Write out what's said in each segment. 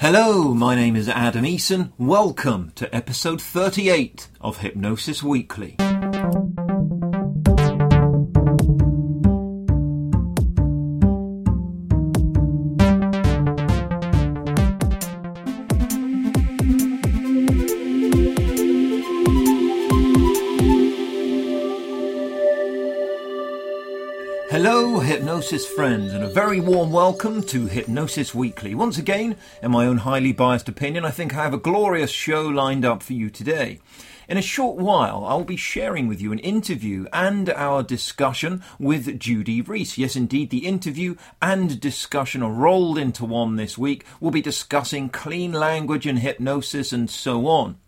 Hello, my name is Adam Eason. Welcome to episode 38 of Hypnosis Weekly. Hypnosis friends, and a very warm welcome to Hypnosis Weekly. Once again, in my own highly biased opinion, I think I have a glorious show lined up for you today. In a short while, I'll be sharing with you an interview and our discussion with Judy Rees. Yes, indeed, the interview and discussion are rolled into one this week. We'll be discussing clean language and hypnosis and so on.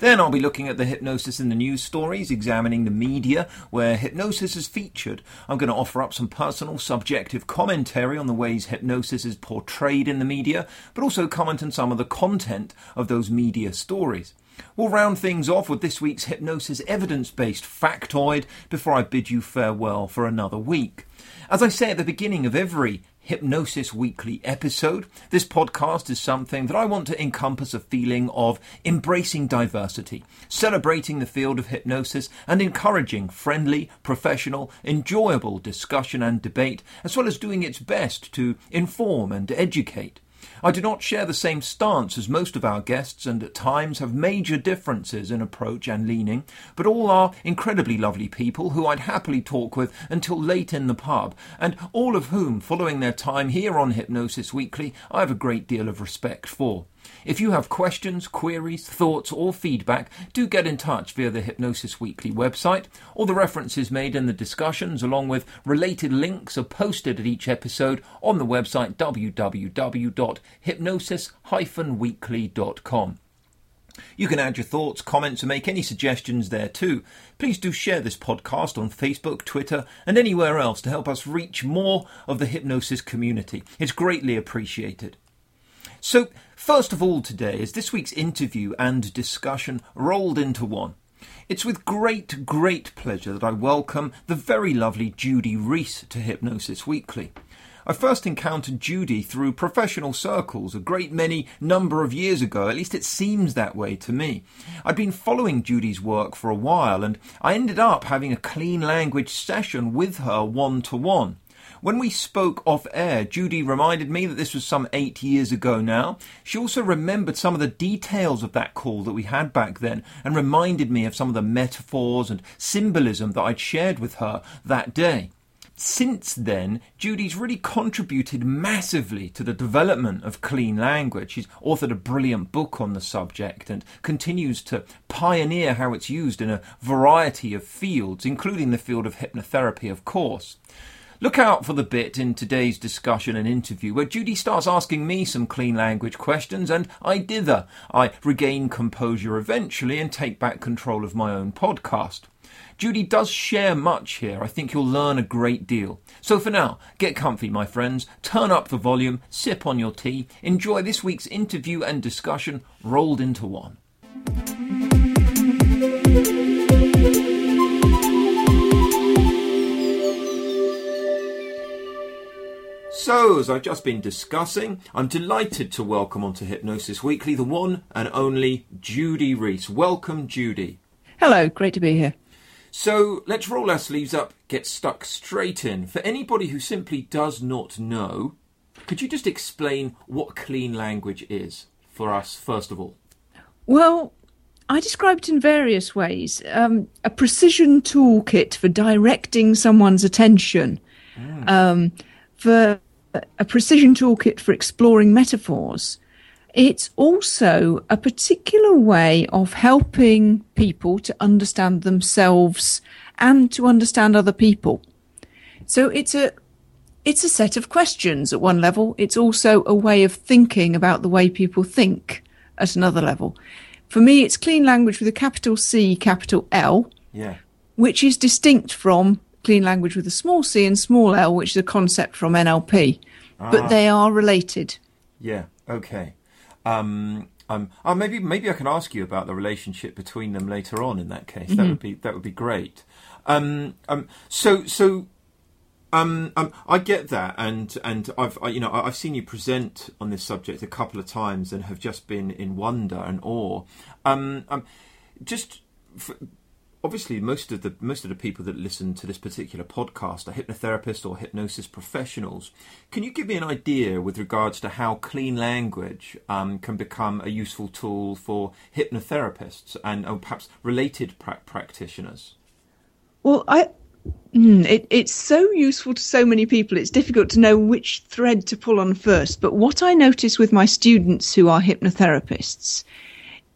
Then I'll be looking at the hypnosis in the news stories, examining the media where hypnosis is featured. I'm going to offer up some personal, subjective commentary on the ways hypnosis is portrayed in the media, but also comment on some of the content of those media stories. We'll round things off with this week's hypnosis evidence based factoid before I bid you farewell for another week. As I say at the beginning of every Hypnosis Weekly episode. This podcast is something that I want to encompass a feeling of embracing diversity, celebrating the field of hypnosis, and encouraging friendly, professional, enjoyable discussion and debate, as well as doing its best to inform and educate. I do not share the same stance as most of our guests and at times have major differences in approach and leaning, but all are incredibly lovely people who I'd happily talk with until late in the pub, and all of whom, following their time here on Hypnosis Weekly, I have a great deal of respect for. If you have questions, queries, thoughts, or feedback, do get in touch via the Hypnosis Weekly website. All the references made in the discussions, along with related links, are posted at each episode on the website www.hypnosis-weekly.com. You can add your thoughts, comments, and make any suggestions there too. Please do share this podcast on Facebook, Twitter, and anywhere else to help us reach more of the hypnosis community. It's greatly appreciated. So, first of all, today is this week's interview and discussion rolled into one. It's with great, great pleasure that I welcome the very lovely Judy Rees to Hypnosis Weekly. I first encountered Judy through professional circles a great many number of years ago, at least it seems that way to me. I'd been following Judy's work for a while and I ended up having a clean language session with her one to one. When we spoke off air, Judy reminded me that this was some eight years ago now. She also remembered some of the details of that call that we had back then and reminded me of some of the metaphors and symbolism that I'd shared with her that day. Since then, Judy's really contributed massively to the development of clean language. She's authored a brilliant book on the subject and continues to pioneer how it's used in a variety of fields, including the field of hypnotherapy, of course. Look out for the bit in today's discussion and interview where Judy starts asking me some clean language questions and I dither. I regain composure eventually and take back control of my own podcast. Judy does share much here. I think you'll learn a great deal. So for now, get comfy, my friends, turn up the volume, sip on your tea, enjoy this week's interview and discussion rolled into one. So, as I've just been discussing, I'm delighted to welcome onto Hypnosis Weekly the one and only Judy Rees. Welcome, Judy. Hello, great to be here. So, let's roll our sleeves up, get stuck straight in. For anybody who simply does not know, could you just explain what clean language is for us, first of all? Well, I describe it in various ways. Um, a precision toolkit for directing someone's attention, mm. um, for a precision toolkit for exploring metaphors. It's also a particular way of helping people to understand themselves and to understand other people. So it's a it's a set of questions at one level. It's also a way of thinking about the way people think at another level. For me, it's clean language with a capital C, capital L, yeah. which is distinct from clean language with a small c and small l, which is a concept from NLP. Ah. But they are related. Yeah, okay. Um, um, oh, maybe maybe I can ask you about the relationship between them later on. In that case, mm-hmm. that would be that would be great. Um, um, so so Um, um, I get that, and and I've I, you know I've seen you present on this subject a couple of times and have just been in wonder and awe. Um, um, just for, obviously most of the most of the people that listen to this particular podcast are hypnotherapists or hypnosis professionals. Can you give me an idea with regards to how clean language um, can become a useful tool for hypnotherapists and or perhaps related pra- practitioners? Well, I hmm, it, it's so useful to so many people. It's difficult to know which thread to pull on first. But what I notice with my students who are hypnotherapists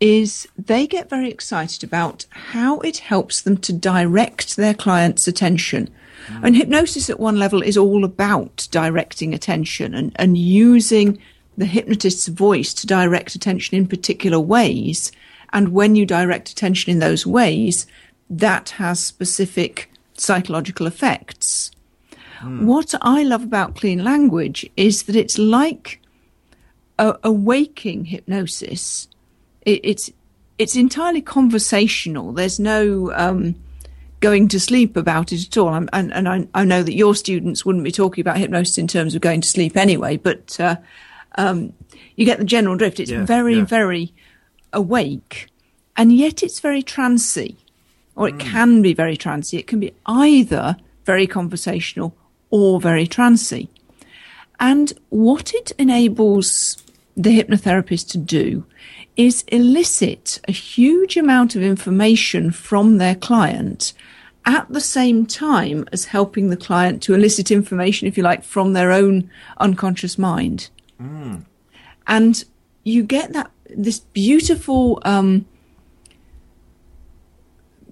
is they get very excited about how it helps them to direct their client's attention. Mm. And hypnosis at one level is all about directing attention and, and using the hypnotist's voice to direct attention in particular ways. And when you direct attention in those ways, that has specific psychological effects. Mm. What I love about clean language is that it's like a, a waking hypnosis it, it's it's entirely conversational. There's no um, going to sleep about it at all. I'm, and, and I, I, know that your students wouldn't be talking about hypnosis in terms of going to sleep anyway, but uh, um, you get the general drift. It's yeah, very, yeah. very awake, and yet it's very trancy, or it mm. can be very trancy. It can be either very conversational or very trancy. And what it enables the hypnotherapist to do is elicit a huge amount of information from their client at the same time as helping the client to elicit information, if you like, from their own unconscious mind. Mm. And you get that this beautiful um,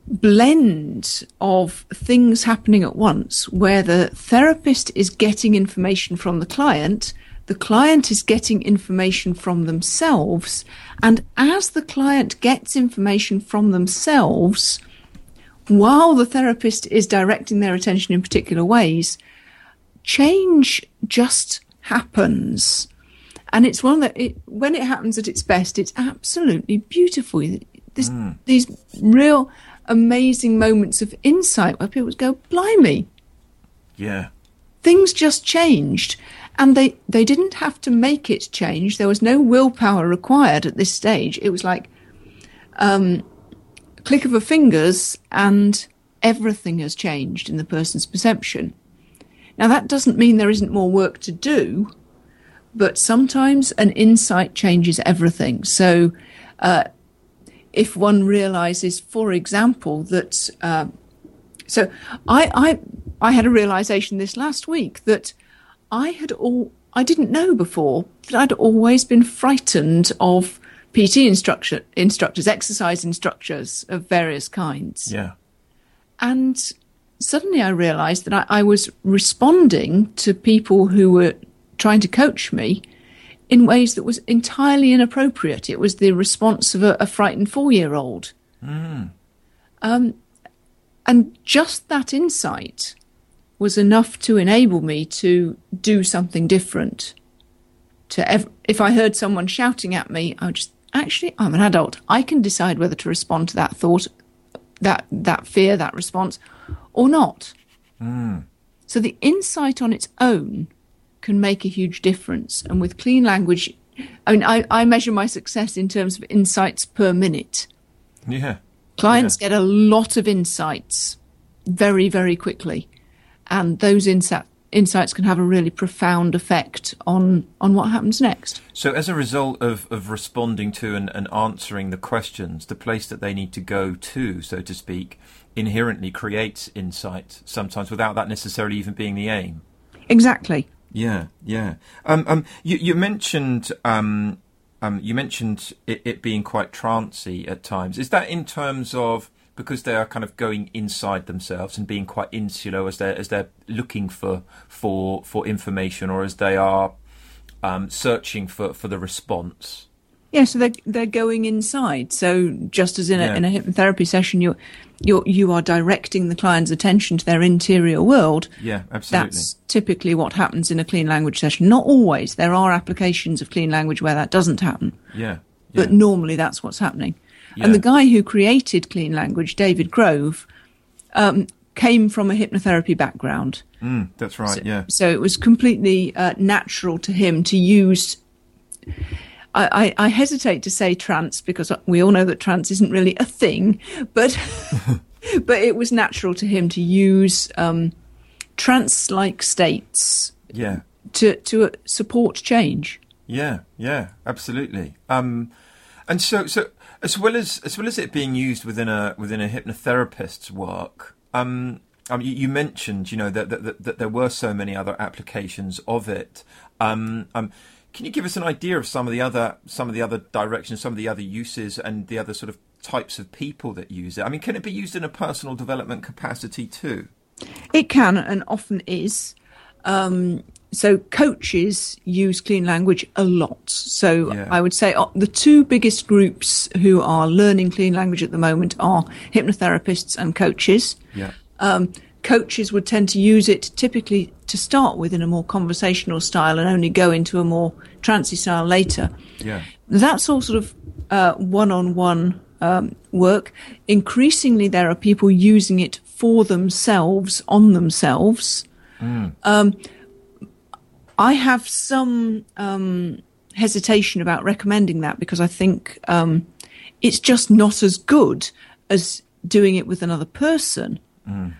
blend of things happening at once, where the therapist is getting information from the client the client is getting information from themselves. And as the client gets information from themselves, while the therapist is directing their attention in particular ways, change just happens. And it's one that it, when it happens at its best, it's absolutely beautiful. This, mm. These real amazing moments of insight where people go, blimey. Yeah. Things just changed. And they, they didn't have to make it change. There was no willpower required at this stage. It was like um, click of a fingers and everything has changed in the person's perception. Now, that doesn't mean there isn't more work to do, but sometimes an insight changes everything. So, uh, if one realizes, for example, that, uh, so I, I, I had a realization this last week that I had all I didn't know before that I'd always been frightened of PT instructor, instructors, exercise instructors of various kinds. Yeah. And suddenly I realized that I, I, was responding to people who were trying to coach me in ways that was entirely inappropriate. It was the response of a, a frightened four year old. Mm. Um, and just that insight was enough to enable me to do something different. To ev- if I heard someone shouting at me, I would just actually I'm an adult. I can decide whether to respond to that thought, that that fear, that response, or not. Mm. So the insight on its own can make a huge difference. And with clean language, I mean, I, I measure my success in terms of insights per minute. Yeah. Clients yeah. get a lot of insights very, very quickly and those insight, insights can have a really profound effect on on what happens next. So, as a result of, of responding to and, and answering the questions, the place that they need to go to, so to speak, inherently creates insight. Sometimes without that necessarily even being the aim. Exactly. Yeah, yeah. Um, um, you, you mentioned um, um, you mentioned it, it being quite trancy at times. Is that in terms of because they are kind of going inside themselves and being quite insular as they're as they're looking for for for information or as they are um, searching for for the response. Yeah, so they're they're going inside. So just as in a yeah. in a hypnotherapy session, you you you are directing the client's attention to their interior world. Yeah, absolutely. That's typically what happens in a clean language session. Not always. There are applications of clean language where that doesn't happen. Yeah. yeah. But normally that's what's happening. Yeah. And the guy who created Clean Language, David Grove, um, came from a hypnotherapy background. Mm, that's right. So, yeah. So it was completely uh, natural to him to use. I, I, I, hesitate to say trance because we all know that trance isn't really a thing, but but it was natural to him to use um, trance-like states. Yeah. To to uh, support change. Yeah. Yeah. Absolutely. Um, and so so as well as as well as it being used within a within a hypnotherapist's work. Um, um, you, you, mentioned, you know, that, that, that, there were so many other applications of it. Um, um, can you give us an idea of some of the other some of the other directions, some of the other uses, and the other sort of types of people that use it? I mean, can it be used in a personal development capacity too? It can, and often is. Um, so coaches use clean language a lot. So yeah. I would say uh, the two biggest groups who are learning clean language at the moment are hypnotherapists and coaches. Yeah. Um, coaches would tend to use it typically to start with in a more conversational style and only go into a more trancy style later. Yeah. That's all sort of uh, one-on-one um, work. Increasingly, there are people using it for themselves, on themselves. Mm. Um, I have some um, hesitation about recommending that because I think um, it's just not as good as doing it with another person. Mm.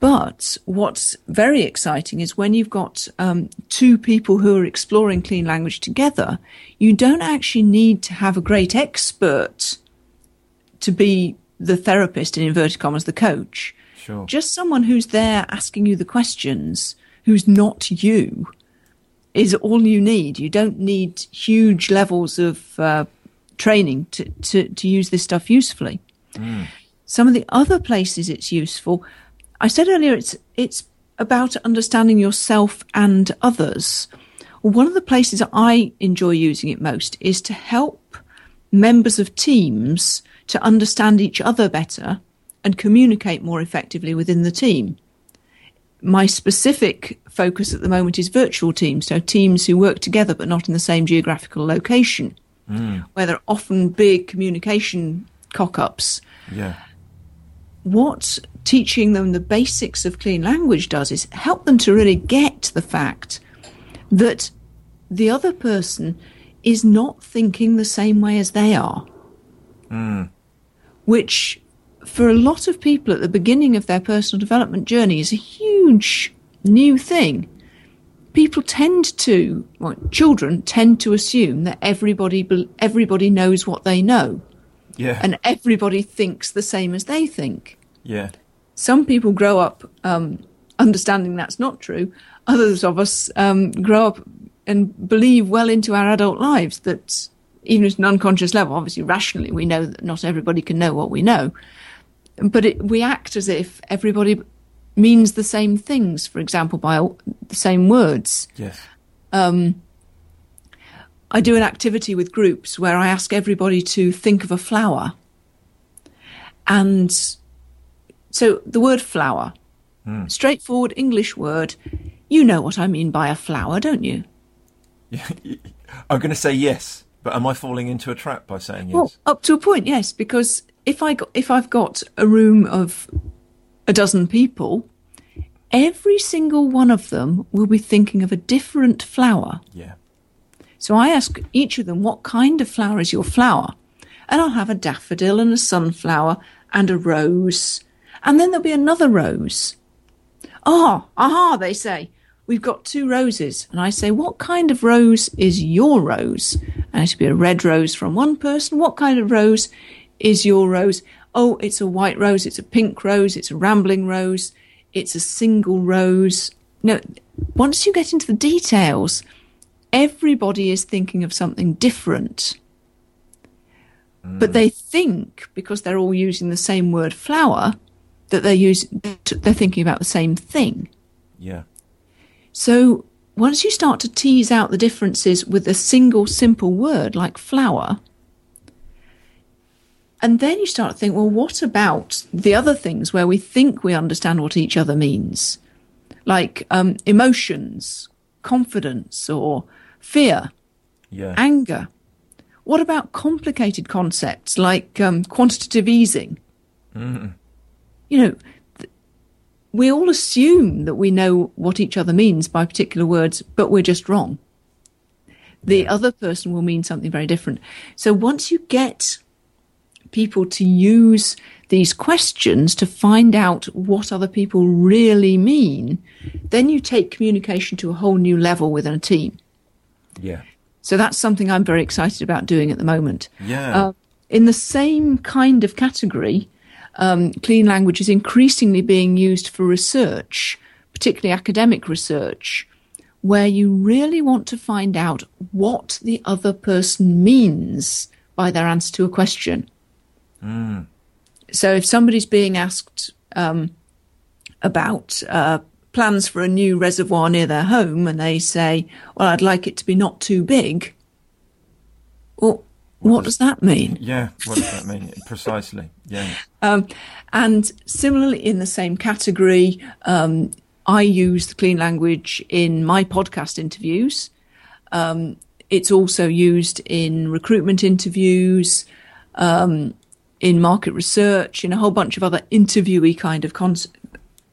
But what's very exciting is when you've got um, two people who are exploring clean language together, you don't actually need to have a great expert to be the therapist, in inverted commas, the coach. Sure. Just someone who's there asking you the questions, who's not you, is all you need. You don't need huge levels of uh, training to, to, to use this stuff usefully. Mm. Some of the other places it's useful, I said earlier, it's it's about understanding yourself and others. One of the places I enjoy using it most is to help members of teams to understand each other better and communicate more effectively within the team. My specific focus at the moment is virtual teams, so teams who work together but not in the same geographical location, mm. where there are often big communication cock ups. Yeah what teaching them the basics of clean language does is help them to really get the fact that the other person is not thinking the same way as they are. Mm. Which, for a lot of people at the beginning of their personal development journey, is a huge new thing. People tend to, well, children tend to assume that everybody everybody knows what they know. Yeah. And everybody thinks the same as they think. Yeah. Some people grow up um, understanding that's not true. Others of us um, grow up and believe well into our adult lives that even at an unconscious level, obviously rationally, we know that not everybody can know what we know. But it, we act as if everybody means the same things, for example, by the same words. Yes. Um, I do an activity with groups where I ask everybody to think of a flower. And so the word flower, mm. straightforward English word. You know what I mean by a flower, don't you? I'm going to say yes, but am I falling into a trap by saying yes? Well, up to a point, yes. Because if I got, if I've got a room of a dozen people, every single one of them will be thinking of a different flower. Yeah. So I ask each of them, what kind of flower is your flower? And I'll have a daffodil and a sunflower and a rose. And then there'll be another rose. Ah, aha, they say. We've got two roses. And I say, what kind of rose is your rose? And it'll be a red rose from one person. What kind of rose is your rose? Oh, it's a white rose. It's a pink rose. It's a rambling rose. It's a single rose. No, once you get into the details, everybody is thinking of something different. Mm. But they think, because they're all using the same word flower, that they're using, they're thinking about the same thing. Yeah. So once you start to tease out the differences with a single simple word like flower, and then you start to think, well, what about the other things where we think we understand what each other means? Like um, emotions, confidence, or fear, yeah. anger. What about complicated concepts like um, quantitative easing? Mm. You know, th- we all assume that we know what each other means by particular words, but we're just wrong. The yeah. other person will mean something very different. So once you get people to use these questions to find out what other people really mean, then you take communication to a whole new level within a team. Yeah. So that's something I'm very excited about doing at the moment. Yeah. Uh, in the same kind of category, um, clean language is increasingly being used for research, particularly academic research, where you really want to find out what the other person means by their answer to a question. Mm. So if somebody's being asked um, about uh, plans for a new reservoir near their home and they say, well, I'd like it to be not too big, well, what, what does, does, that mean? Yeah, what does that mean? Precisely, yeah. Um, and similarly, in the same category, um, I use the clean language in my podcast interviews. Um, it's also used in recruitment interviews. Um, in market research, in a whole bunch of other interviewee kind of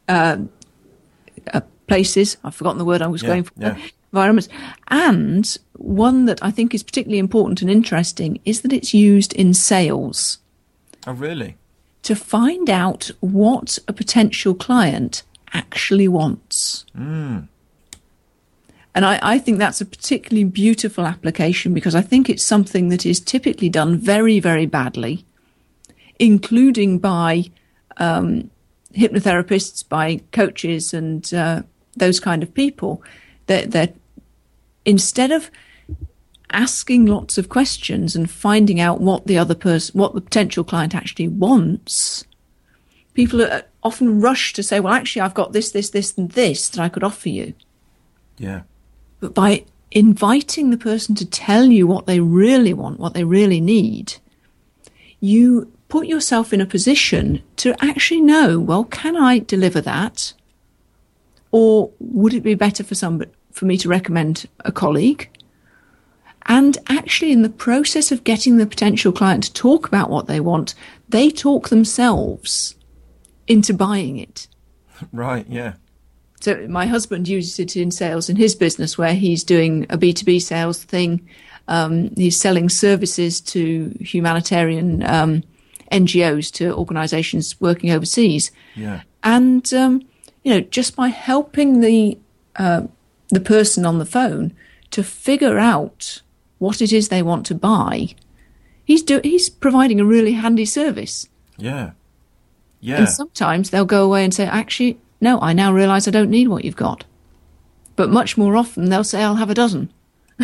uh, uh, places. I've forgotten the word I was yeah, going for. Yeah. Environments. And one that I think is particularly important and interesting is that it's used in sales. Oh, really? To find out what a potential client actually wants. Mm. And I, I, think that's a particularly beautiful application because I think it's something that is typically done very, very badly including by um, hypnotherapists, by coaches, and uh, those kind of people. That that instead of asking lots of questions and finding out what the other person, what the potential client actually wants, people are often rush to say, "Well, actually, I've got this, this, this, and this that I could offer you." Yeah. But by inviting the person to tell you what they really want, what they really need, you put yourself in a position to actually know, well, can I deliver that? Or would it be better for somebody, for me to recommend a colleague? And actually, in the process of getting the potential client to talk about what they want, they talk themselves into buying it. Right, yeah. So my husband uses it in sales in his business where he's doing a B2B sales thing. Um, he's selling services to humanitarian um, NGOs to organisations working overseas. Yeah. And um, you know, just by helping the uh, the person on the phone to figure out what it is they want to buy, he's do he's providing a really handy service. Yeah. Yeah. And sometimes they'll go away and say, actually, no, I now realise I don't need what you've got. But much more often they'll say, I'll have a dozen.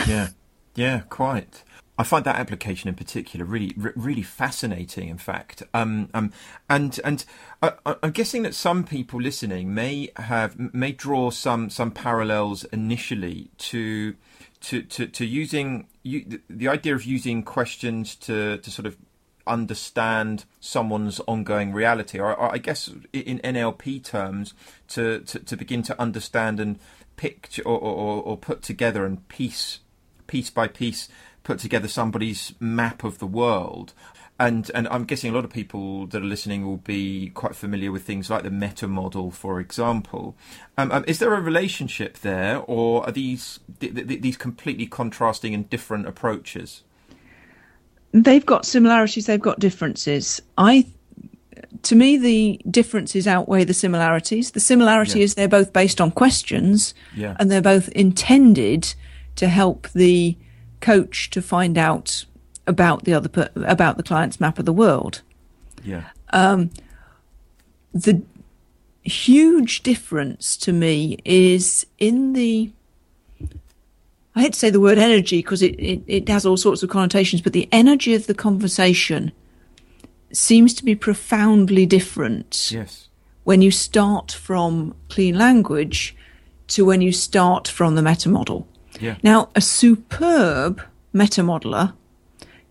yeah. Yeah, quite. I find that application in particular really, really fascinating. In fact, um, um, and and I, am guessing that some people listening may have may draw some some parallels initially to to to, to using you, the idea of using questions to to sort of understand someone's ongoing reality, or, or I guess in NLP terms, to, to, to begin to understand and picture or, or, or put together and piece piece by piece put together somebody's map of the world. And and I'm guessing a lot of people that are listening will be quite familiar with things like the meta model, for example. Um, um, is there a relationship there, or are these th- th- these completely contrasting and different approaches? They've got similarities. They've got differences. I to me, the differences outweigh the similarities. The similarity yeah. is they're both based on questions, yeah. and they're both intended to help the coach to find out about the other per- about the client's map of the world. Yeah. Um, the huge difference to me is in the I hate to say the word energy because it, it, it has all sorts of connotations, but the energy of the conversation seems to be profoundly different. Yes. When you start from clean language to when you start from the meta model. Yeah. Now, a superb meta modeler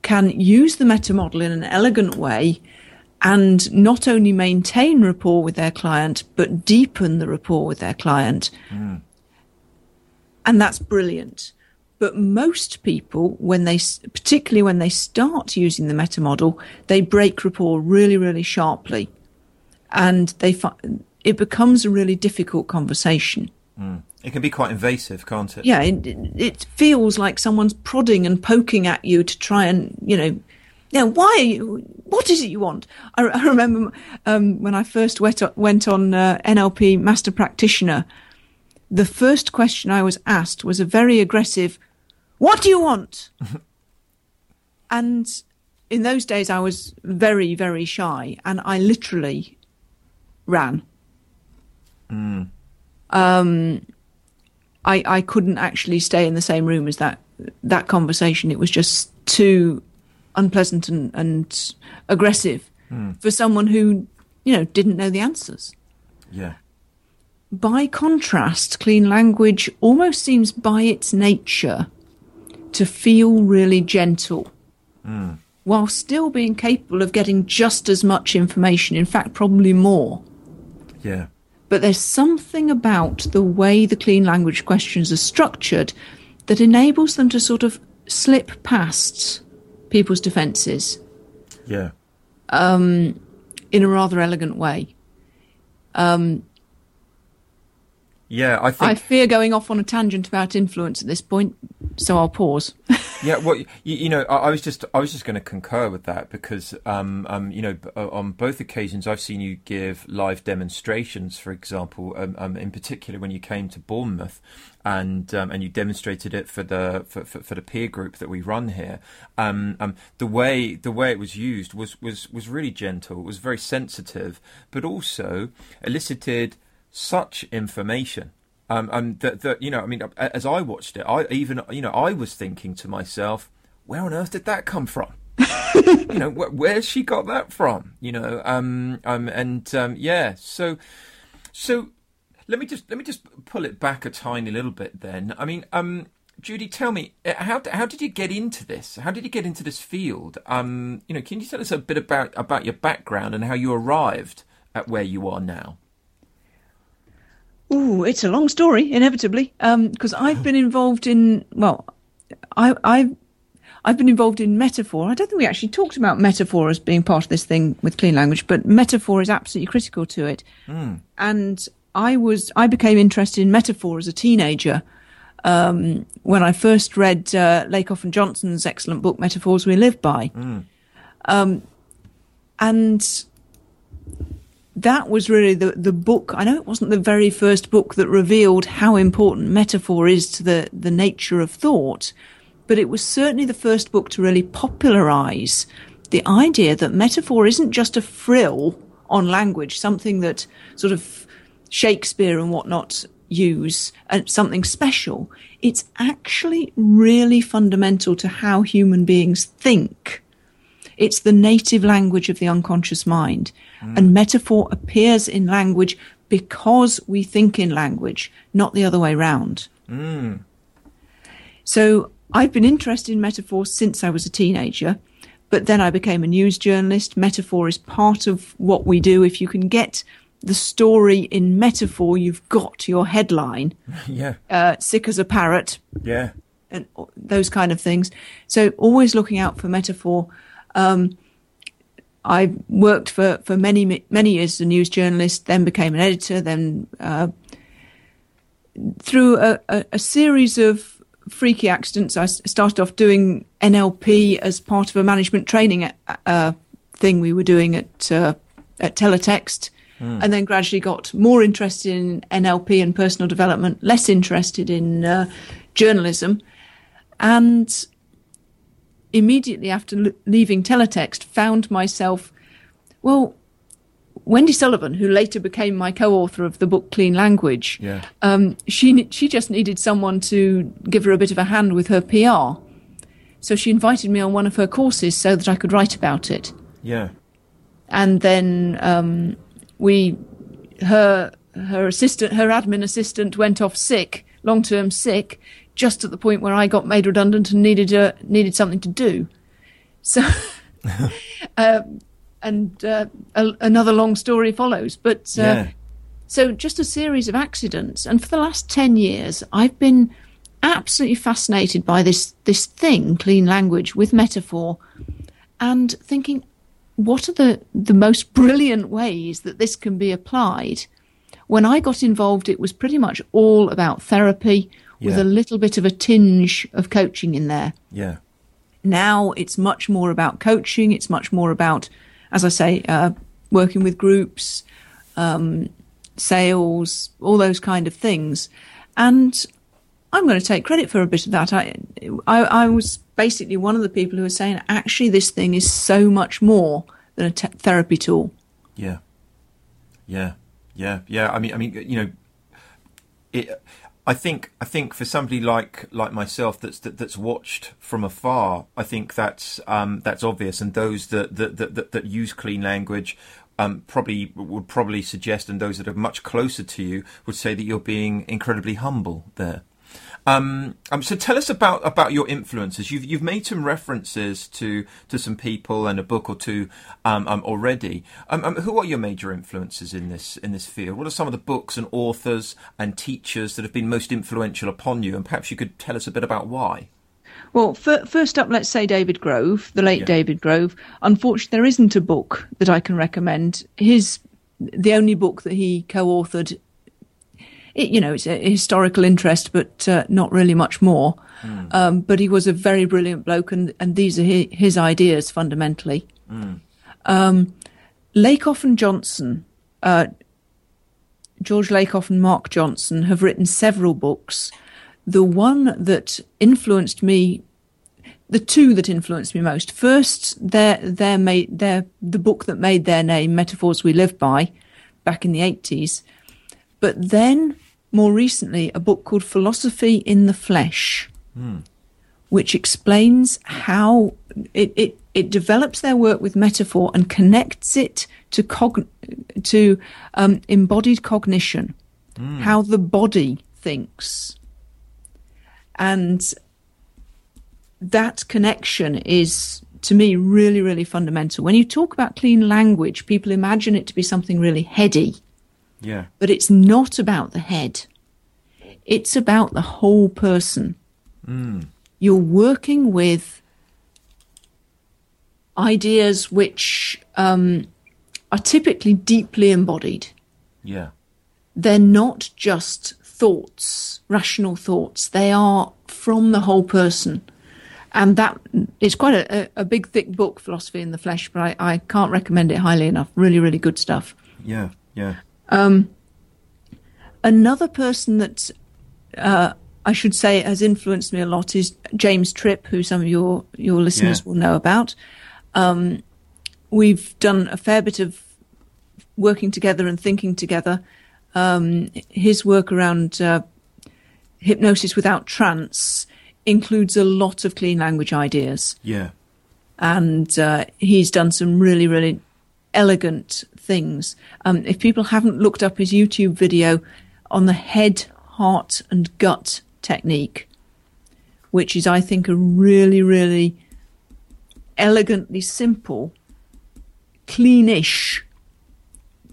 can use the meta model in an elegant way and not only maintain rapport with their client, but deepen the rapport with their client. Mm. And that's brilliant. But most people, when they, particularly when they start using the meta model, they break rapport really, really sharply. And they, it becomes a really difficult conversation. Mm. It can be quite invasive, can't it? Yeah, it, it, feels like someone's prodding and poking at you to try and, you know, yeah, why are you, what is it you want? I, I remember um, when I first went, went on uh, NLP Master Practitioner, the first question I was asked was a very aggressive, what do you want? and in those days, I was very, very shy, and I literally ran. Mm. Um, I I couldn't actually stay in the same room as that that conversation. It was just too unpleasant and, and aggressive mm. for someone who you know didn't know the answers. Yeah. By contrast, clean language almost seems by its nature to feel really gentle. Mm while still being capable of getting just as much information, in fact, probably more. Yeah. But there's something about the way the clean language questions are structured that enables them to sort of slip past people's defences. Yeah. Um, in a rather elegant way. Um, yeah, I think I fear going off on a tangent about influence at this point, so I'll pause. yeah, well, you, you know, I, I, was just I was just going to concur with that because, um, um, you know, uh, on both occasions I've seen you give live demonstrations. For example, um, um, in particular when you came to Bournemouth, and um, and you demonstrated it for the for, for, for, the peer group that we run here. Um, um, the way the way it was used was was was really gentle. It was very sensitive, but also elicited such information. Um, um, that, that you know, I mean, as I watched it, I even you know, I was thinking to myself, where on earth did that come from? you know, wh- where's she got that from? You know, um, um, and um, yeah, so, so let me just let me just pull it back a tiny little bit. Then, I mean, um, Judy, tell me uh, how how did you get into this? How did you get into this field? Um, you know, can you tell us a bit about about your background and how you arrived at where you are now? Ooh, it's a long story, inevitably, because um, I've been involved in well, I, I've I've been involved in metaphor. I don't think we actually talked about metaphor as being part of this thing with clean language, but metaphor is absolutely critical to it. Mm. And I was I became interested in metaphor as a teenager um, when I first read uh, Lakoff and Johnson's excellent book Metaphors We Live By. Mm. Um, and that was really the, the book. I know it wasn't the very first book that revealed how important metaphor is to the, the nature of thought, but it was certainly the first book to really popularize the idea that metaphor isn't just a frill on language, something that sort of Shakespeare and whatnot use, and uh, something special. It's actually really fundamental to how human beings think. It's the native language of the unconscious mind. Mm. And metaphor appears in language because we think in language, not the other way round. Mm. So I've been interested in metaphor since I was a teenager, but then I became a news journalist. Metaphor is part of what we do. If you can get the story in metaphor, you've got your headline. Yeah. Uh, sick as a parrot. Yeah. And those kind of things. So always looking out for metaphor. Um, I worked for, for many many years as a news journalist, then became an editor, then uh, through a, a, a, series of freaky accidents, I started off doing NLP as part of a management training uh, thing we were doing at uh, at Teletext, mm. and then gradually got more interested in NLP and personal development, less interested in uh, journalism, and immediately after leaving teletext found myself well Wendy Sullivan, who later became my co-author of the book Clean Language, yeah. um, she she just needed someone to give her a bit of a hand with her PR, so she invited me on one of her courses so that I could write about it. Yeah, and then um, we, her her assistant, her admin assistant, went off sick, long term sick, just at the point where I got made redundant and needed a, needed something to do. So, uh, and uh, a, another long story follows. But uh, yeah. so, just a series of accidents. And for the last ten years, I've been absolutely fascinated by this this thing, clean language with metaphor, and thinking, what are the the most brilliant ways that this can be applied? when I got involved, it was pretty much all about therapy with Yeah. a little bit of a tinge of coaching in there. Yeah. Now it's much more about coaching. It's much more about, as I say, uh, working with groups, um, sales, all those kind of things. And I'm going to take credit for a bit of that. I, I, I was basically one of the people who was saying, actually, this thing is so much more than a te- therapy tool. Yeah, yeah, yeah, yeah. I mean, I mean, you know, it. I think, I think for somebody like like myself that's that, that's watched from afar, I think that's um, that's obvious, and those that that that, that, use clean language. Um, probably would probably suggest, and those that are much closer to you would say that you're being incredibly humble there. Um, um, so tell us about about your influences. You've you've made some references to to some people and a book or two um, um, already. Um, um, who are your major influences in this in this field? What are some of the books and authors and teachers that have been most influential upon you? And perhaps you could tell us a bit about why. Well, fir- first up, let's say David Grove, the late Yeah. David Grove. Unfortunately, there isn't a book that I can recommend. His the only book that he co-authored. It, you know, it's a historical interest, but uh, not really much more. Um, but he was a very brilliant bloke, and, and these are his, his ideas fundamentally. Um, Lakoff and Johnson, uh, George Lakoff and Mark Johnson have written several books. The one that influenced me, the two that influenced me most. First, their their made their the book that made their name, Metaphors We Live By, back in the eighties. But then, more recently, a book called Philosophy in the Flesh, which explains how it, it it develops their work with metaphor and connects it to cogn- to um, embodied cognition, how the body thinks, and that connection is to me really really fundamental. When you talk about clean language, people imagine it to be something really heady, Yeah, but it's not about the head. It's about the whole person. You're working with ideas which um, are typically deeply embodied. yeah, They're not just thoughts, rational thoughts. They are from the whole person. And that it's quite a, a, a big, thick book, Philosophy in the Flesh, but I, I can't recommend it highly enough. Really, really good stuff. yeah, yeah. Another person that uh, I should say has influenced me a lot is James Tripp, who some of your your listeners Yeah. will know about. Um, we've done a fair bit of working together and thinking together. Um, his work around uh, hypnosis without trance includes a lot of clean language ideas Yeah, and uh, he's done some really, really elegant things. Um, if people haven't looked up his YouTube video on the head, heart, and gut technique, which is, I think, a really, really elegantly simple, cleanish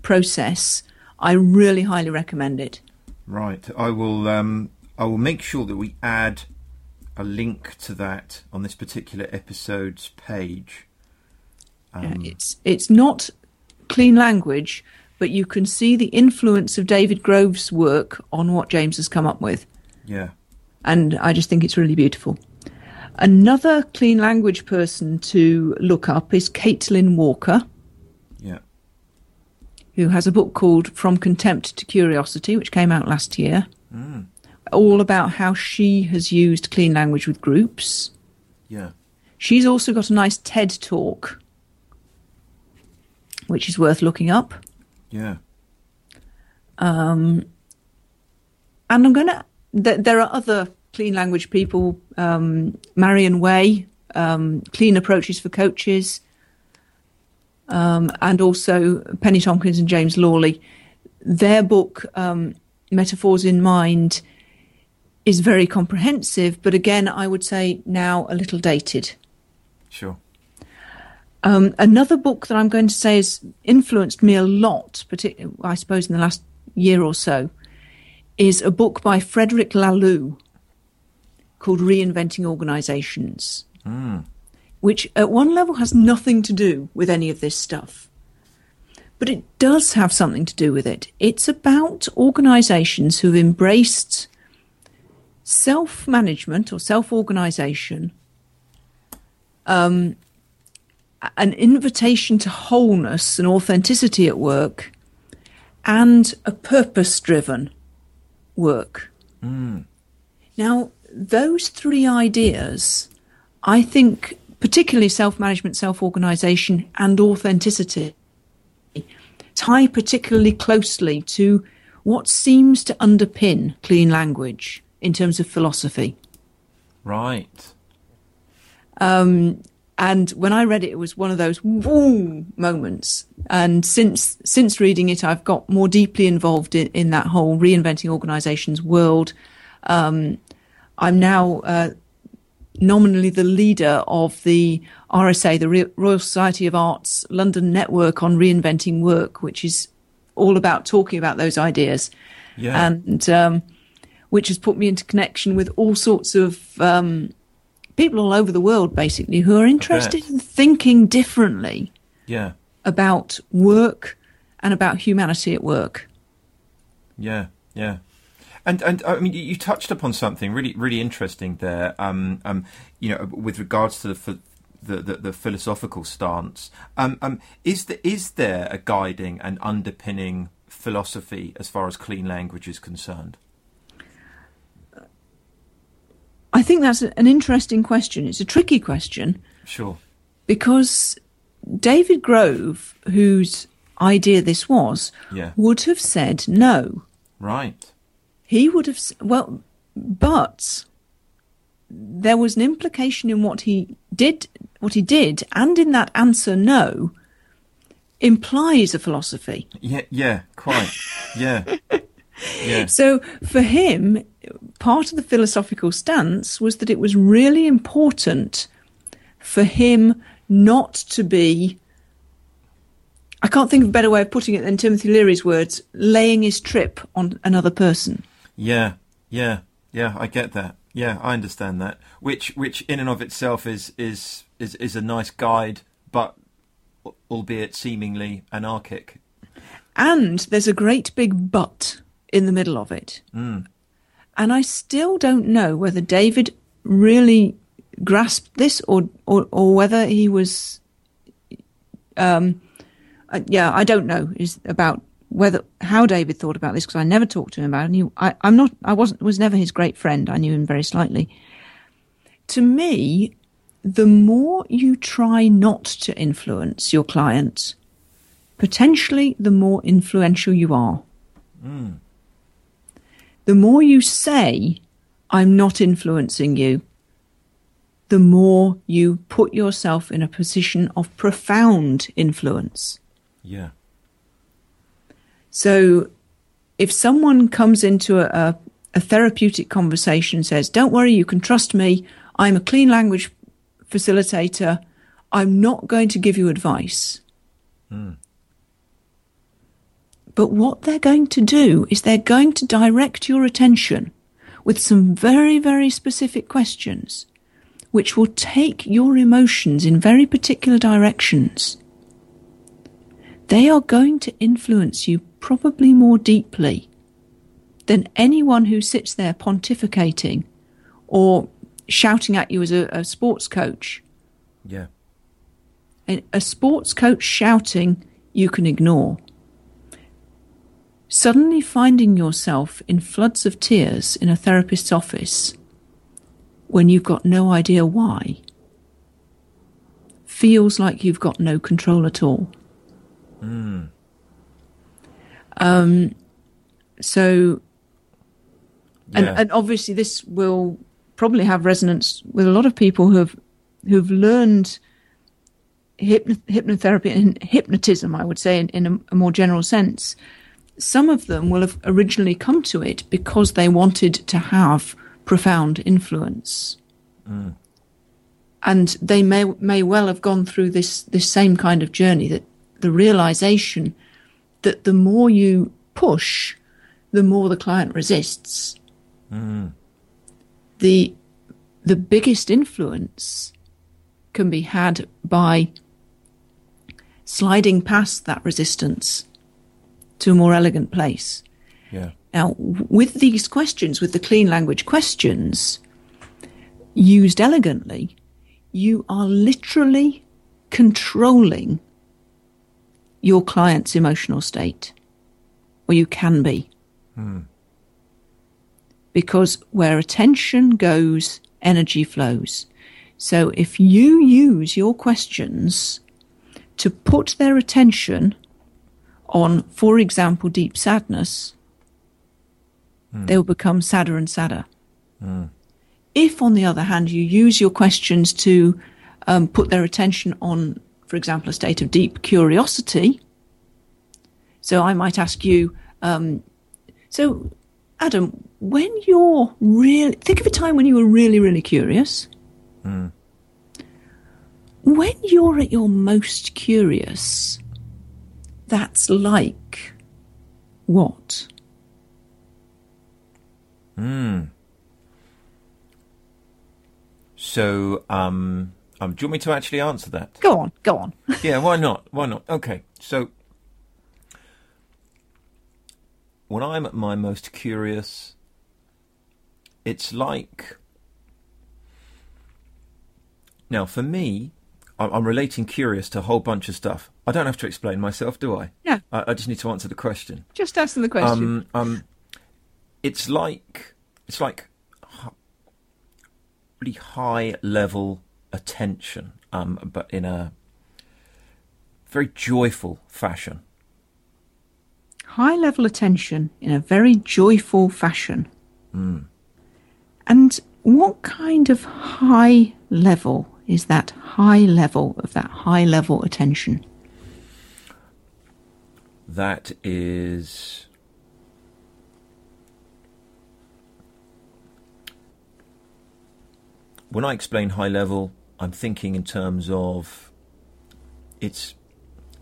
process, I really highly recommend it. right. I will. Um, I will make sure that we add a link to that on this particular episode's page. Yeah, um, it's it's not clean language, but you can see the influence of David Grove's work on what James has come up with, Yeah, and I just think it's really beautiful. Another clean language person to look up is Caitlin Walker, yeah, who has a book called From Contempt to Curiosity, which came out last year, mm. all about how she has used clean language with groups. yeah. She's also got a nice TED talk, which is worth looking up. Yeah. and I'm going to. Th- there are other clean language people, um, Marian Way, um, Clean Approaches for Coaches, um, and also Penny Tompkins and James Lawley. Their book, um, Metaphors in Mind, is very comprehensive, but again, I would say now a little dated. Sure. Um, another book that I'm going to say has influenced me a lot, particularly, I suppose, in the last year or so, is a book by Frederic Laloux called Reinventing Organizations, which at one level has nothing to do with any of this stuff. but it does have something to do with it. It's about organizations who've embraced self management or self organization, um, an invitation to wholeness and authenticity at work, and a purpose driven work. Mm. Now, those three ideas, I think, particularly self management, self organization, and authenticity, tie particularly closely to what seems to underpin clean language in terms of philosophy. Right. Um, And when I read it, it was one of those woo moments. And since since reading it, I've got more deeply involved in, in that whole reinventing organisations world. Um, I'm now uh, nominally the leader of the RSA, the Re- Royal Society of Arts London network on reinventing work, which is all about talking about those ideas, Yeah. and um, which has put me into connection with all sorts of um, people all over the world, basically, who are interested in thinking differently yeah. about work and about humanity at work. Yeah, yeah. And and I mean, you- touched upon something really really interesting there. Um, um, you know, with regards to the the, the, the philosophical stance. Um, um, is the, is there a guiding and underpinning philosophy as far as clean language is concerned? I think that's an interesting question. It's a tricky question Sure. because David Grove, whose idea this was, Yeah. would have said no. Right. He would have, well, but there was an implication in what he did, what he did, and in that answer no, implies a philosophy. Yeah. Yeah. Quite. yeah. Yeah. So for him, part of the philosophical stance was that it was really important for him not to be. I can't think of a better way of putting it than Timothy Leary's words, laying his trip on another person. Yeah, yeah, yeah. I get that. Yeah, I understand that. Which, which, in and of itself, is is is is a nice guide, but albeit seemingly anarchic. And there's a great big but in the middle of it. Mm. And I still don't know whether David really grasped this or, or, or whether he was. Um, uh, yeah, I don't know is about whether how David thought about this because I never talked to him about it. He, I, I'm not. I wasn't. Was never his great friend. I knew him very slightly. To me, the more you try not to influence your client, potentially the more influential you are. The more you say, I'm not influencing you, the more you put yourself in a position of profound influence. Yeah, So if someone comes into a, a, a therapeutic conversation and says, Don't worry, you can trust me, I'm a clean language facilitator, I'm not going to give you advice. Hmm. But what they're going to do is they're going to direct your attention with some very, very specific questions, which will take your emotions in very particular directions they are going to influence you probably more deeply than anyone who sits there pontificating or shouting at you as a, a sports coach. yeah, A a sports coach shouting, you can ignore. Suddenly finding yourself in floods of tears in a therapist's office when you've got no idea why feels like you've got no control at all. Um, so and, yeah, and obviously this will probably have resonance with a lot of people who have who've learned hypno- hypnotherapy and hypnotism, I would say, in, in a, a more general sense. Some of them will have originally come to it because they wanted to have profound influence. Mm. And they may may well have gone through this this same kind of journey that the realization that the more you push, the more the client resists. Mm. The the biggest influence can be had by sliding past that resistance to a more elegant place. Yeah. Now, with these questions, with the clean language questions, used elegantly, you are literally controlling your client's emotional state, or you can be. Hmm. Because where attention goes, energy flows. So if you use your questions to put their attention on, for example, deep sadness, they will become sadder and sadder. If, on the other hand, you use your questions to um, put their attention on, for example, a state of deep curiosity, so I might ask you, um, so Adam, when you're really, think of a time when you were really, really curious. When you're at your most curious, that's like what? Hmm. So, um, um, do you want me to actually answer that? Go on, go on. yeah, why not? Why not? Okay, so when I'm at my most curious, it's like. Now, for me, I'm relating curious to a whole bunch of stuff. I don't have to explain myself, do I? Yeah. I, I just need to answer the question. Just asking the question. Um, um, it's like it's like really high level attention, um, but in a very joyful fashion. High level attention in a very joyful fashion. And what kind of high level is that high level of that high level attention? That is. When I explain high level, I'm thinking in terms of it's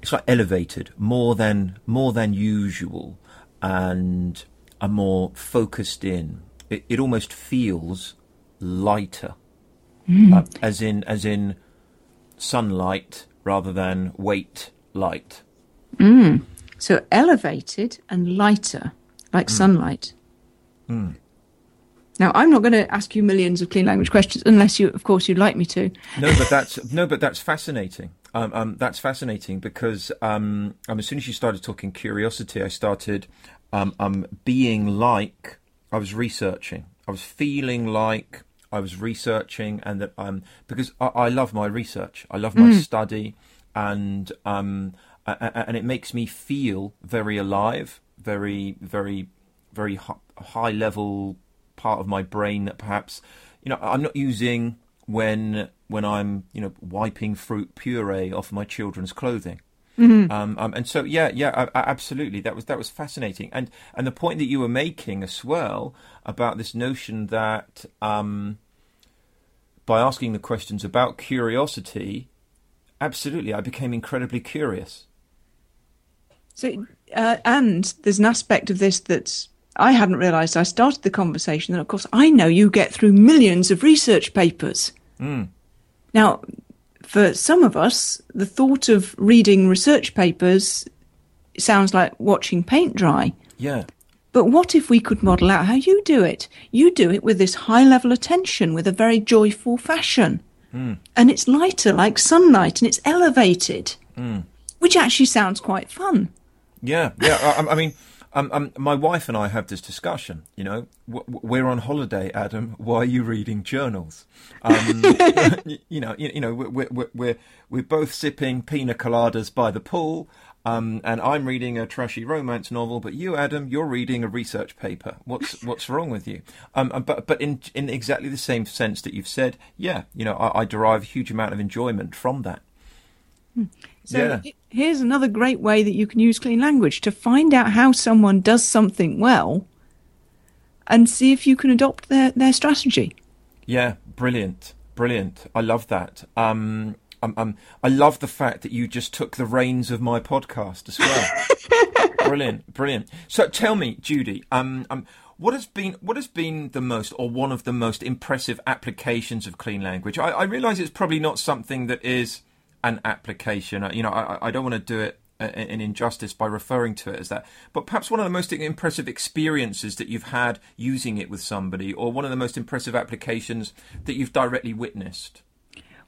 it's like elevated, more than more than usual, and a more focused in. It, it almost feels lighter, uh, as in as in sunlight rather than weight light. So elevated and lighter, like sunlight. Now, I'm not going to ask you millions of clean language questions unless you, of course, you'd like me to. No, but that's no, but that's fascinating. Um, um, that's fascinating because um, um, as soon as you started talking curiosity, I started um, um, being like I was researching. I was feeling like I was researching, and that um, because I, I love my research, I love my study, and um, and it makes me feel very alive, very, very, very hi- high level part of my brain that perhaps you know I'm not using when when I'm you know wiping fruit puree off my children's clothing. Um, um, and so yeah, yeah, I, I, absolutely. That was that was fascinating, and and the point that you were making as well about this notion that um, by asking the questions about curiosity, absolutely, I became incredibly curious. So, uh, and there's an aspect of this that I hadn't realised. I started the conversation, and of course, I know you get through millions of research papers. Now, for some of us, the thought of reading research papers sounds like watching paint dry. Yeah, But what if we could model out how you do it? You do it with this high level attention, with a very joyful fashion. And it's lighter like sunlight and it's elevated, which actually sounds quite fun. Yeah, yeah. I, I mean, um, um, my wife and I have this discussion. You know, we're on holiday, Adam. Why are you reading journals? Um, you know, you, you know, we're, we're we're we're both sipping pina coladas by the pool. Um, and I'm reading a trashy romance novel, but you, Adam, you're reading a research paper. What's what's wrong with you? Um, uh, but but in in exactly the same sense that you've said, yeah, you know, I, I derive a huge amount of enjoyment from that. So Yeah. here's another great way that you can use clean language to find out how someone does something well and see if you can adopt their, their strategy. Yeah, brilliant, brilliant. I love that. Um, um, um, I love the fact that you just took the reins of my podcast as well. brilliant, brilliant. So tell me, Judy, um, um, what has been what has been the most or one of the most impressive applications of clean language? I, I realise it's probably not something that is an application. You know, I, I don't want to do it an injustice by referring to it as that. But perhaps one of the most impressive experiences that you've had using it with somebody, or one of the most impressive applications that you've directly witnessed.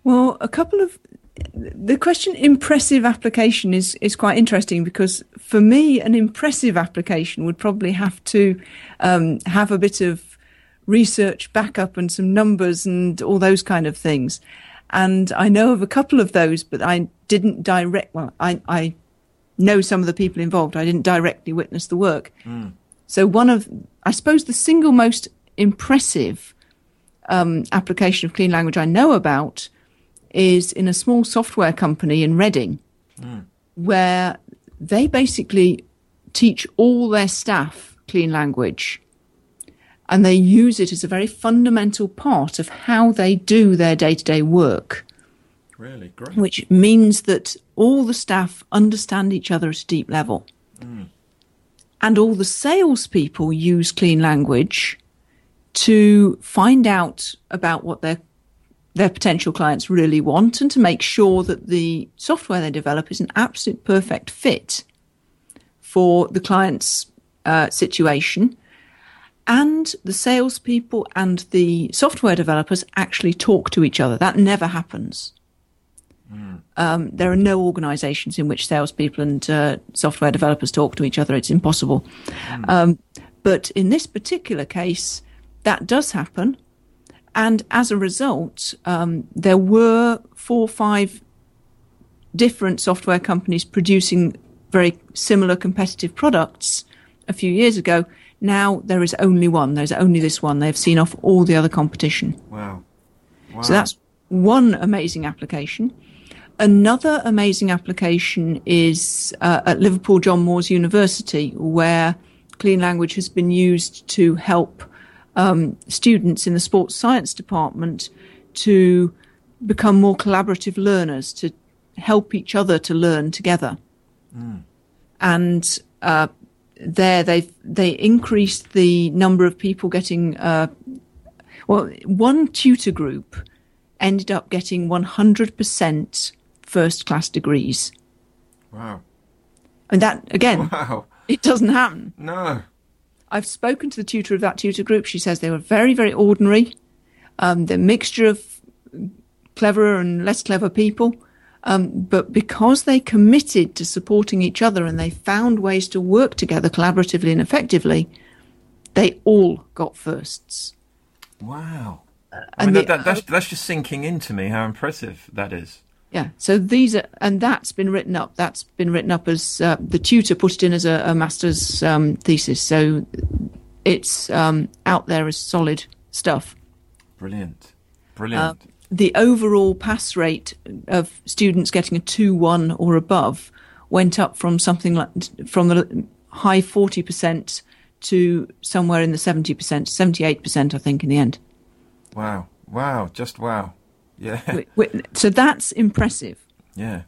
Well, a couple of the question impressive application is is quite interesting because for me an impressive application would probably have to um, have a bit of research backup and some numbers and all those kind of things. And I know of a couple of those but I didn't direct well I, I know some of the people involved. I didn't directly witness the work. Mm. so one of I suppose the single most impressive um, application of clean language I know about is in a small software company in Reading, mm. where they basically teach all their staff clean language. And they use it as a very fundamental part of how they do their day to day work. Really? Great. Which means that all the staff understand each other at a deep level. Mm. And all the salespeople use clean language to find out about what their their potential clients really want and to make sure that the software they develop is an absolute perfect fit for the client's uh, situation. And the salespeople and the software developers actually talk to each other. That never happens. Mm. Um, there are no organizations in which salespeople and uh, software developers talk to each other. It's impossible. Mm. Um, but in this particular case, that does happen. And as a result, um, there were four or five different software companies producing very similar competitive products a few years ago. Now there is only one. There's only this one. They've seen off all the other competition. Wow. wow. So that's one amazing application. Another amazing application is uh, at Liverpool John Moores University, where Clean Language has been used to help um, students in the sports science department to become more collaborative learners, to help each other to learn together. Mm. And uh, there they they increased the number of people getting uh, well one tutor group ended up getting 100% first class degrees wow and that again wow. it doesn't happen no I've spoken to the tutor of that tutor group. She says they were very, very ordinary. Um, the mixture of cleverer and less clever people. Um, but because they committed to supporting each other and they found ways to work together collaboratively and effectively, they all got firsts. Wow. Uh, I mean, that, that, that's, that's just sinking into me how impressive that is. Yeah. So these are, and that's been written up. That's been written up as uh, the tutor put it in as a, a master's um, thesis. So it's um, out there as solid stuff. Brilliant. Brilliant. Uh, the overall pass rate of students getting a 2 1 or above went up from something like from the high 40% to somewhere in the 70%, 78%, I think, in the end. Wow. Wow. Just wow. Yeah. So that's impressive. Yeah.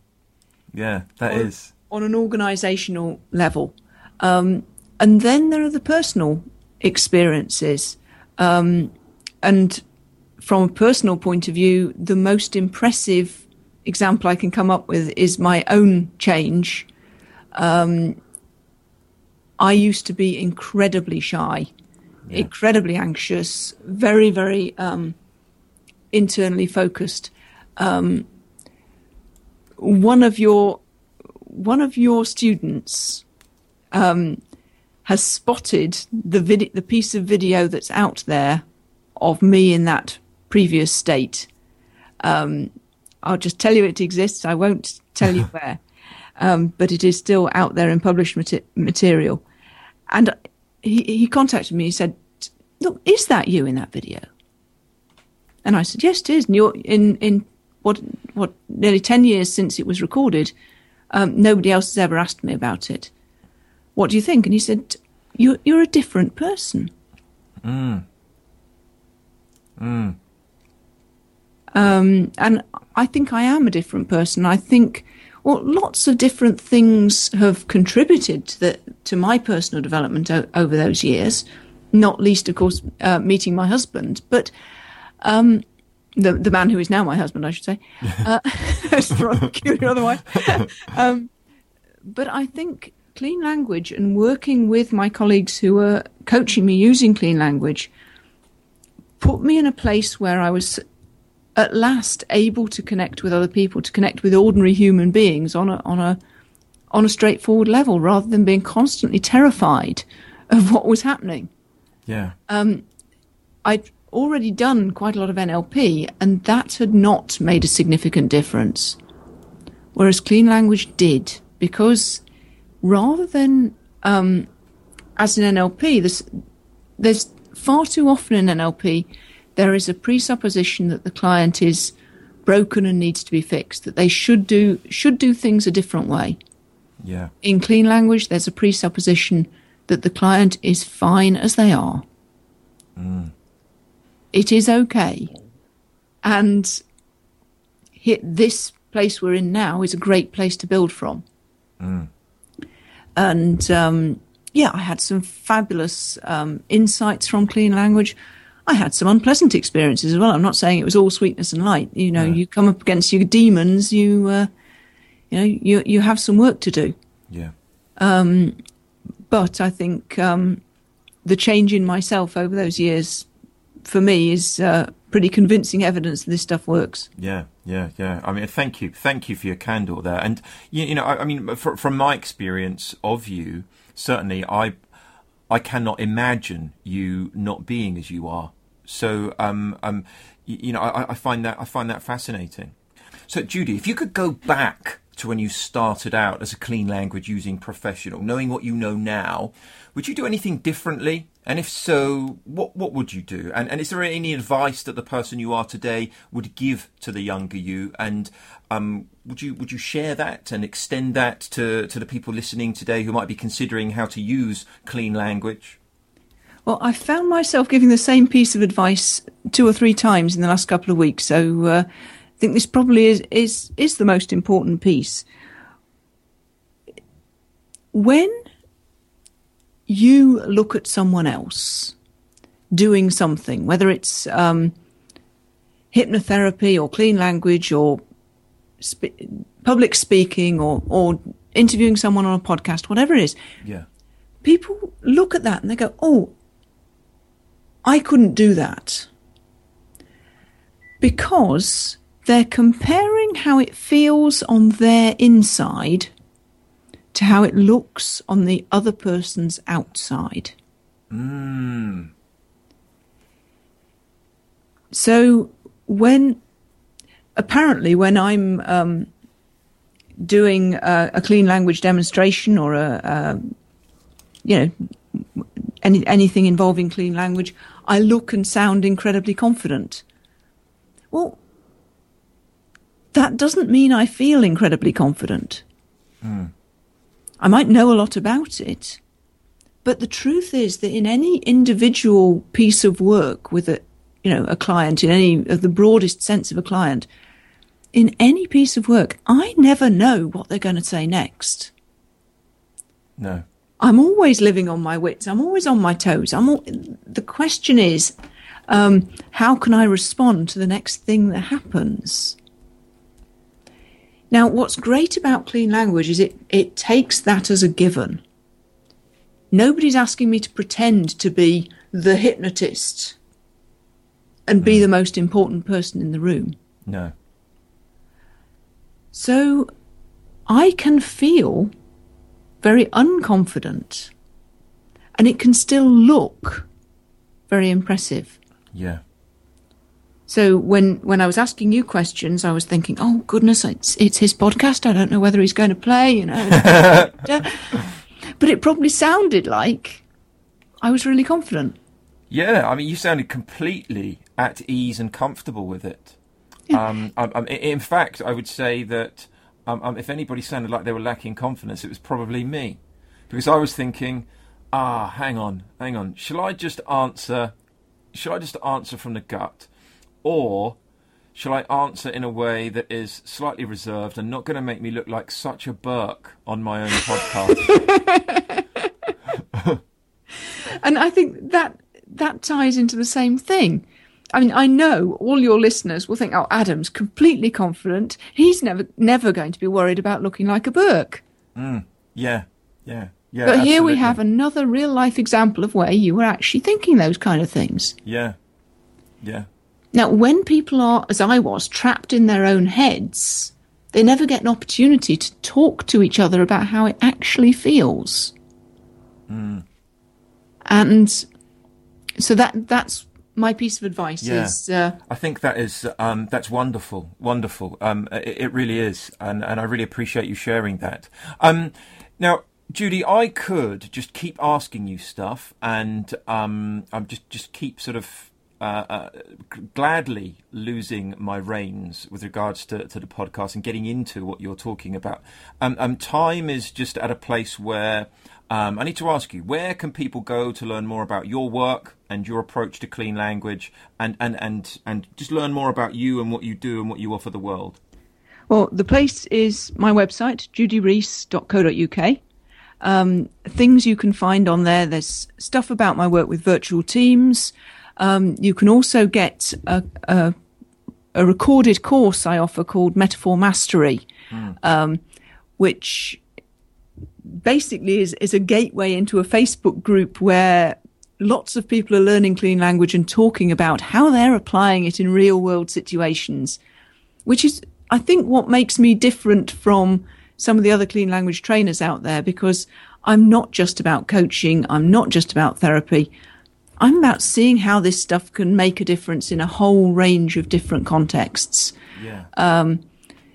Yeah, that on, is on, an organisational level. Um, and then there are the personal experiences. Um, and from a personal point of view, the most impressive example I can come up with is my own change. Um, I used to be incredibly shy, yeah. incredibly anxious, very, very um, internally focused. Um, one of your one of your students um, has spotted the vid- the piece of video that's out there of me in that previous state. Um, I'll just tell you it exists. I won't tell you where, um, but it is still out there in published material. And he, he contacted me. He said, "Look, is that you in that video?" And I said, yes, it is. And you're in, in what, what, nearly 10 years since it was recorded, um, nobody else has ever asked me about it. What do you think? And he said, you're, you're a different person. Mm. Mm. Um, and I think I am a different person. I think, well, lots of different things have contributed to, the, to my personal development o- over those years. Not least, of course, uh, meeting my husband. But um, the the man who is now my husband, I should say. Uh, it's peculiar otherwise. Um, but I think clean language and working with my colleagues who were coaching me using clean language put me in a place where I was at last able to connect with other people, to connect with ordinary human beings on a on a on a straightforward level, rather than being constantly terrified of what was happening. Yeah. Um, I'd already done quite a lot of NLP, and that had not made a significant difference. Whereas clean language did, because rather than um, as in NLP, there's, there's far too often in NLP there is a presupposition that the client is broken and needs to be fixed, that they should do should do things a different way. Yeah. In clean language, there's a presupposition that the client is fine as they are. Mm. It is okay, and hit this place we're in now is a great place to build from. Mm. And um, yeah, I had some fabulous um, insights from clean language. I had some unpleasant experiences as well. I'm not saying it was all sweetness and light. You know, Yeah. you come up against your demons. You, uh, you know, you you have some work to do. Yeah. But I think um, the change in myself over those years, for me, is uh, pretty convincing evidence that this stuff works. Yeah, yeah, yeah. I mean, thank you, thank you for your candor there. And you, you know, I, I mean, fr- from my experience of you, certainly, I, I cannot imagine you not being as you are. So, um, um, you, you know, I, I find that I find that fascinating. So, Judy, if you could go back to when you started out as a clean language using professional, knowing what you know now, would you do anything differently? And if so, what what would you do? And and is there any advice that the person you are today would give to the younger you? And um, would you would you share that and extend that to to the people listening today who might be considering how to use clean language? Well, I found myself giving the same piece of advice two or three times in the last couple of weeks, so uh, I think this probably is, is is the most important piece. When you look at someone else doing something, whether it's um, hypnotherapy or clean language or sp- public speaking or, or interviewing someone on a podcast, whatever it is, Yeah. people look at that and they go, oh, I couldn't do that. Because they're comparing how it feels on their inside to how it looks on the other person's outside. Mm. So when apparently when I'm um, doing a, a clean language demonstration or a, a you know any anything involving clean language, I look and sound incredibly confident. Well, that doesn't mean I feel incredibly confident. I might know a lot about it, but the truth is that in any individual piece of work with a you know a client in any of the broadest sense of a client, in any piece of work, I never know what they're going to say next. No. I'm always living on my wits. I'm always on my toes. I'm all, the question is, um, how can I respond to the next thing that happens? Now, what's great about clean language is it, it takes that as a given. Nobody's asking me to pretend to be the hypnotist and be hmm. the most important person in the room. No. So I can feel very unconfident and it can still look very impressive. Yeah. So when, when I was asking you questions, I was thinking, oh goodness, it's, it's his podcast. I don't know whether he's going to play, you know. but it probably sounded like I was really confident. Yeah, I mean, you sounded completely at ease and comfortable with it. Um, um, um, i- in fact, I would say that um, um, if anybody sounded like they were lacking confidence, it was probably me, because I was thinking, ah, hang on, hang on, shall I just answer? Shall I just answer from the gut, or shall I answer in a way that is slightly reserved and not going to make me look like such a Burke on my own podcast? And I think that that ties into the same thing. I mean, I know all your listeners will think, "Oh, Adam's completely confident. He's never, never going to be worried about looking like a Burke." Mm, yeah, yeah, yeah. But here we have another real life example of where you were actually thinking those kind of things. Yeah, yeah, Now, when people are, as I was, trapped in their own heads, they never get an opportunity to talk to each other about how it actually feels. And so that that's my piece of advice Yeah. is uh, I think that is um, that's wonderful, wonderful. Um, it, it really is, and, and I really appreciate you sharing that. Um, now, Judy, I could just keep asking you stuff, and um, I'm just just keep sort of uh, uh, gladly losing my reins with regards to, to the podcast and getting into what you're talking about. Um, um, time is just at a place where um, I need to ask you: where can people go to learn more about your work and your approach to clean language, and and and and just learn more about you and what you do and what you offer the world? well, the place is my website, judyrees.co.uk. Um, things you can find on there. There's stuff about my work with virtual teams. Um, you can also get a, a, a recorded course I offer called Metaphor Mastery, um, which basically is, is a gateway into a Facebook group where lots of people are learning clean language and talking about how they're applying it in real world situations, which is, I think, what makes me different from some of the other clean language trainers out there because I'm not just about coaching, I'm not just about therapy. I'm about seeing how this stuff can make a difference in a whole range of different contexts. Yeah.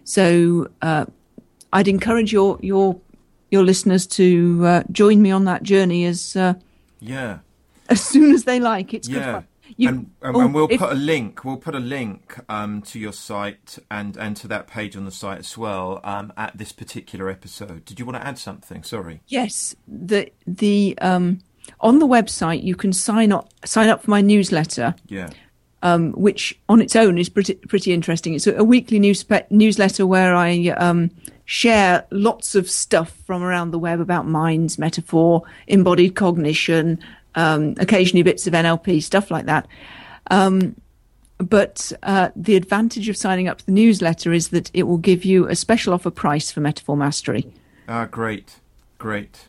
So uh, I'd encourage your your your listeners to uh, join me on that journey as uh, yeah. as soon as they like. It's good Yeah. fun. You- and, and, oh, and we'll if- put a link. We'll put a link um, to your site and, and to that page on the site as well um, at this particular episode. Did you want to add something? Sorry. Yes, the the um, on the website you can sign up sign up for my newsletter, Yeah. um, which on its own is pretty pretty interesting. It's a, a weekly news newsletter where I um, share lots of stuff from around the web about minds, metaphor, embodied cognition, um, occasionally bits of NLP stuff like that. Um, but uh, the advantage of signing up to the newsletter is that it will give you a special offer price for Metaphor Mastery. Ah, great, great.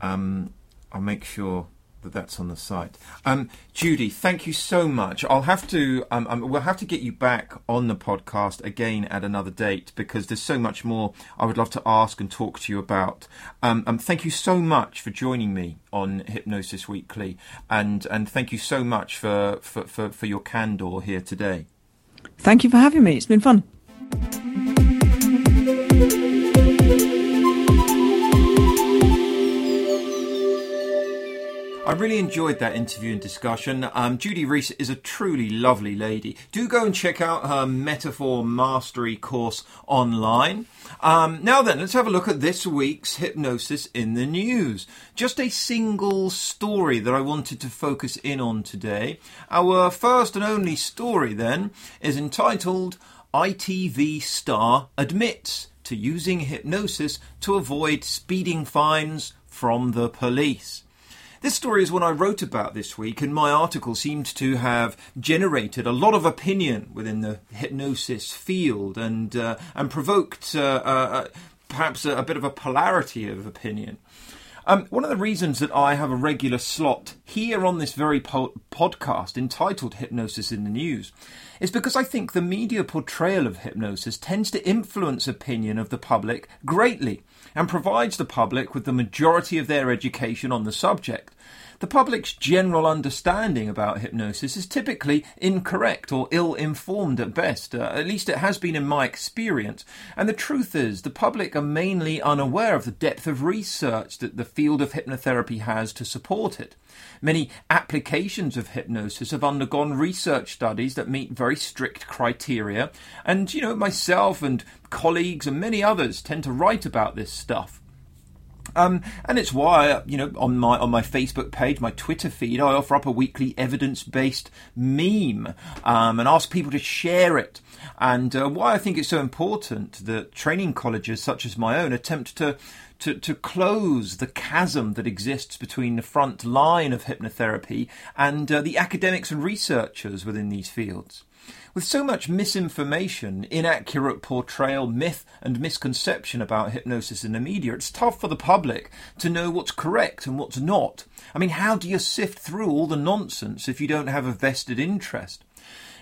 Um, I'll make sure that that's on the site. Um, Judy, thank you so much. I'll have to. Um, um, we'll have to get you back on the podcast again at another date because there's so much more I would love to ask and talk to you about. Um, um, thank you so much for joining me on Hypnosis Weekly, and and thank you so much for for, for, for your candor here today. Thank you for having me. It's been fun. I really enjoyed that interview and discussion. Um, Judy Rees is a truly lovely lady. Do go and check out her Metaphor Mastery course online. Um, now then, let's have a look at this week's Hypnosis in the News. Just a single story that I wanted to focus in on today. Our first and only story, then, is entitled ITV Star Admits to Using Hypnosis to Avoid Speeding Fines from the Police. This story is one I wrote about this week, and my article seemed to have generated a lot of opinion within the hypnosis field and uh, and provoked uh, uh, perhaps a, a bit of a polarity of opinion. Um, one of the reasons that I have a regular slot here on this very po- podcast entitled Hypnosis in the News is because I think the media portrayal of hypnosis tends to influence opinion of the public greatly and provides the public with the majority of their education on the subject. The public's general understanding about hypnosis is typically incorrect or ill informed at best. Uh, at least it has been in my experience. And the truth is, the public are mainly unaware of the depth of research that the field of hypnotherapy has to support it. Many applications of hypnosis have undergone research studies that meet very strict criteria. And, you know, myself and colleagues and many others tend to write about this stuff. Um, and it's why, you know, on my on my Facebook page, my Twitter feed, I offer up a weekly evidence-based meme um, and ask people to share it. And uh, why I think it's so important that training colleges such as my own attempt to to, to close the chasm that exists between the front line of hypnotherapy and uh, the academics and researchers within these fields. With so much misinformation, inaccurate portrayal, myth, and misconception about hypnosis in the media, it's tough for the public to know what's correct and what's not. I mean, how do you sift through all the nonsense if you don't have a vested interest?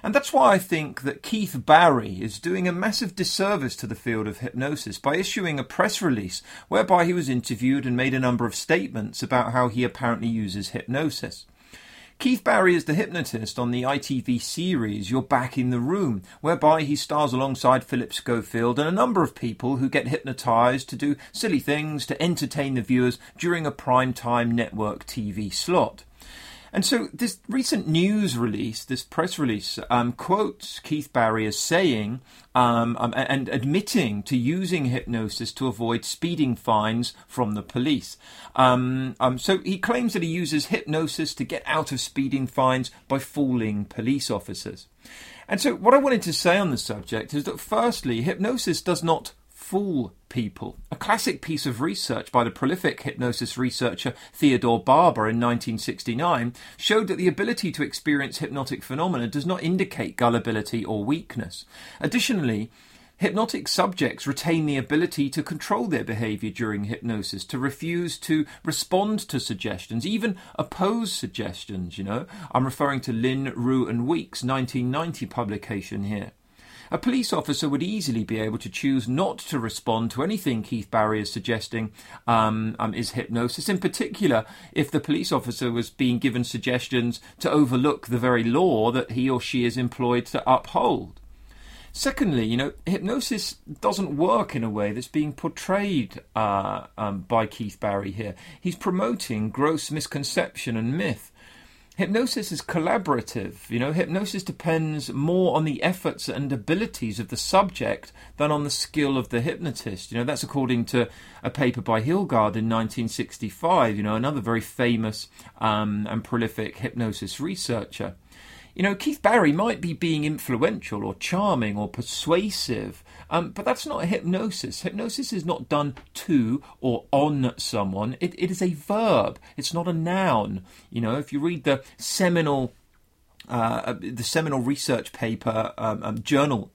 And that's why I think that Keith Barry is doing a massive disservice to the field of hypnosis by issuing a press release whereby he was interviewed and made a number of statements about how he apparently uses hypnosis. Keith Barry is the hypnotist on the ITV series You're Back in the Room, whereby he stars alongside Philip Schofield and a number of people who get hypnotized to do silly things to entertain the viewers during a prime time network TV slot. And so this recent news release, this press release, um, quotes Keith Barry as saying um, um, and admitting to using hypnosis to avoid speeding fines from the police. Um, um, so he claims that he uses hypnosis to get out of speeding fines by fooling police officers. And so, what I wanted to say on the subject is that, firstly, hypnosis does not fool people. A classic piece of research by the prolific hypnosis researcher Theodore Barber in 1969 showed that the ability to experience hypnotic phenomena does not indicate gullibility or weakness. Additionally, Hypnotic subjects retain the ability to control their behavior during hypnosis, to refuse to respond to suggestions, even oppose suggestions, you know. I'm referring to Lynn, Rhue and Weekes' 1990 publication here. A police officer would easily be able to choose not to respond to anything Keith Barry is suggesting um, um, is hypnosis, in particular if the police officer was being given suggestions to overlook the very law that he or she is employed to uphold. Secondly, you know, hypnosis doesn't work in a way that's being portrayed uh, um, by Keith Barry here. He's promoting gross misconception and myth hypnosis is collaborative. You know, hypnosis depends more on the efforts and abilities of the subject than on the skill of the hypnotist. You know, that's according to a paper by Hilgard in 1965. You know, another very famous um, and prolific hypnosis researcher. You know, Keith Barry might be being influential or charming or persuasive, um, but that's not hypnosis. Hypnosis is not done to or on someone. It, it is a verb. It's not a noun. You know, if you read the seminal, uh, the seminal research paper, um, um, journal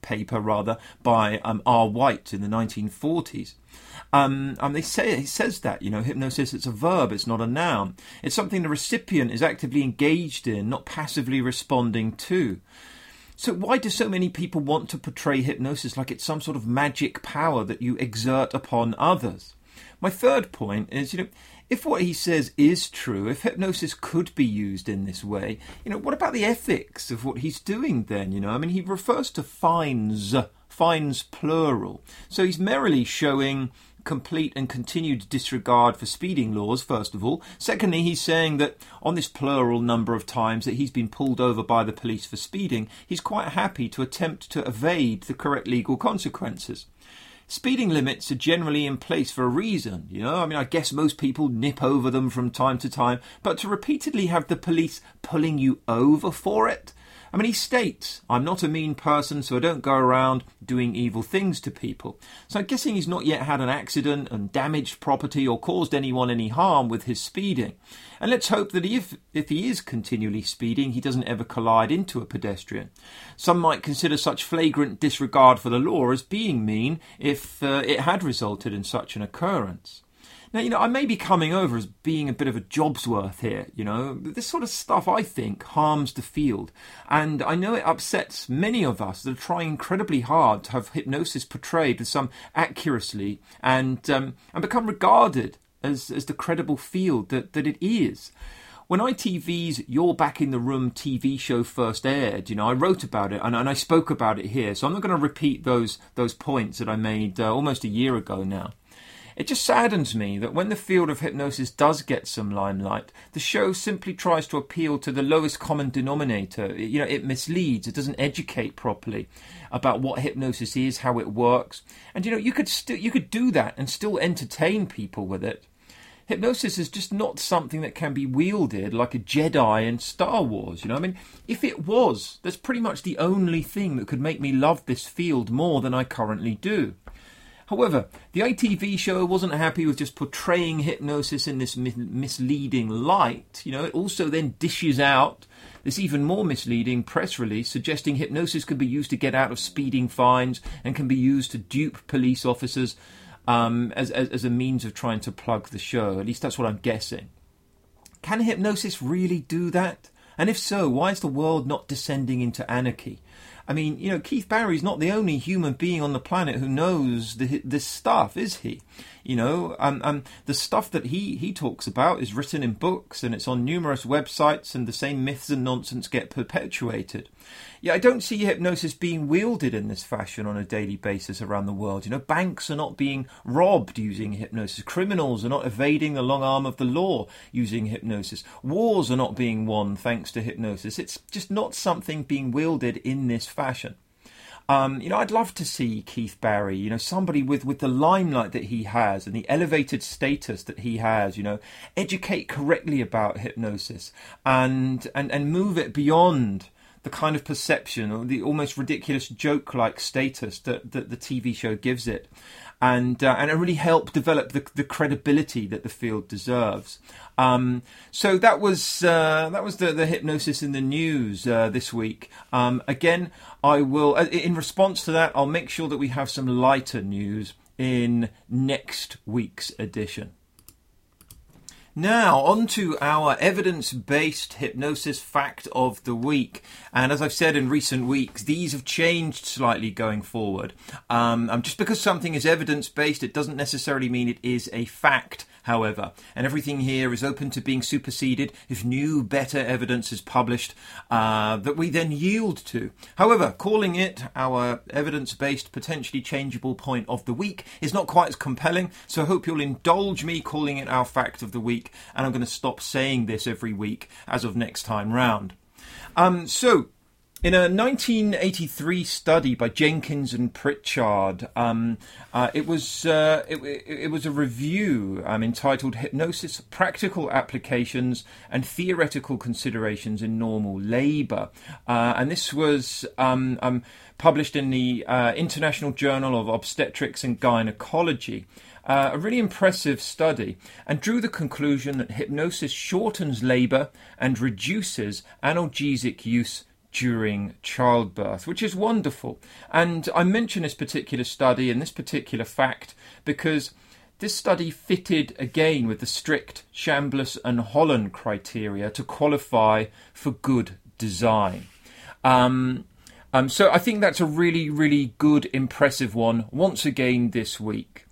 paper rather, by um, R. White in the 1940s. Um, and they say he says that you know hypnosis it's a verb, it's not a noun. It's something the recipient is actively engaged in, not passively responding to. So, why do so many people want to portray hypnosis like it's some sort of magic power that you exert upon others? My third point is, you know, if what he says is true, if hypnosis could be used in this way, you know, what about the ethics of what he's doing then? You know, I mean, he refers to fines, fines plural. So he's merrily showing complete and continued disregard for speeding laws, first of all. Secondly, he's saying that on this plural number of times that he's been pulled over by the police for speeding, he's quite happy to attempt to evade the correct legal consequences. Speeding limits are generally in place for a reason, you know. I mean, I guess most people nip over them from time to time, but to repeatedly have the police pulling you over for it, I mean, he states, I'm not a mean person, so I don't go around doing evil things to people. So I'm guessing he's not yet had an accident and damaged property or caused anyone any harm with his speeding. And let's hope that if, if he is continually speeding, he doesn't ever collide into a pedestrian. Some might consider such flagrant disregard for the law as being mean if uh, it had resulted in such an occurrence. Now, you know, I may be coming over as being a bit of a job's worth here, you know. This sort of stuff, I think, harms the field. And I know it upsets many of us that are trying incredibly hard to have hypnosis portrayed with some accuracy and, um, and become regarded as, as the credible field that, that it is. When ITV's You're Back in the Room TV show first aired, you know, I wrote about it and, and I spoke about it here. So I'm not going to repeat those, those points that I made uh, almost a year ago now. It just saddens me that when the field of hypnosis does get some limelight, the show simply tries to appeal to the lowest common denominator. You know, it misleads, it doesn't educate properly about what hypnosis is, how it works. And you know, you could still you could do that and still entertain people with it. Hypnosis is just not something that can be wielded like a Jedi in Star Wars, you know? I mean, if it was, that's pretty much the only thing that could make me love this field more than I currently do. However, the ITV show wasn't happy with just portraying hypnosis in this misleading light. You know, it also then dishes out this even more misleading press release suggesting hypnosis could be used to get out of speeding fines and can be used to dupe police officers um, as, as, as a means of trying to plug the show. At least that's what I'm guessing. Can hypnosis really do that? And if so, why is the world not descending into anarchy? I mean, you know, Keith Barry's not the only human being on the planet who knows the, this stuff, is he? You know, um, um, the stuff that he, he talks about is written in books and it's on numerous websites, and the same myths and nonsense get perpetuated. Yeah, I don't see hypnosis being wielded in this fashion on a daily basis around the world. You know, banks are not being robbed using hypnosis. Criminals are not evading the long arm of the law using hypnosis. Wars are not being won thanks to hypnosis. It's just not something being wielded in this fashion. Um, you know, I'd love to see Keith Barry, you know, somebody with, with the limelight that he has and the elevated status that he has, you know, educate correctly about hypnosis and, and, and move it beyond the kind of perception or the almost ridiculous joke like status that, that the TV show gives it. And, uh, and it really helped develop the, the credibility that the field deserves. Um, so that was uh, that was the, the hypnosis in the news uh, this week. Um, again, I will uh, in response to that, I'll make sure that we have some lighter news in next week's edition. Now, on to our evidence based hypnosis fact of the week. And as I've said in recent weeks, these have changed slightly going forward. Um, just because something is evidence based, it doesn't necessarily mean it is a fact however, and everything here is open to being superseded if new, better evidence is published uh, that we then yield to. However, calling it our evidence based, potentially changeable point of the week is not quite as compelling, so I hope you'll indulge me calling it our fact of the week, and I'm going to stop saying this every week as of next time round. Um, so, in a 1983 study by Jenkins and Pritchard, um, uh, it was uh, it, it, was a review um, entitled "Hypnosis: Practical Applications and Theoretical Considerations in Normal Labour," uh, and this was um, um published in the uh, International Journal of Obstetrics and Gynecology. Uh, a really impressive study and drew the conclusion that hypnosis shortens labour and reduces analgesic use during childbirth, which is wonderful. And I mention this particular study and this particular fact because this study fitted again with the strict Chambless and Hollon criteria to qualify for good design. Um, um, so I think that's a really, really good, impressive one once again this week.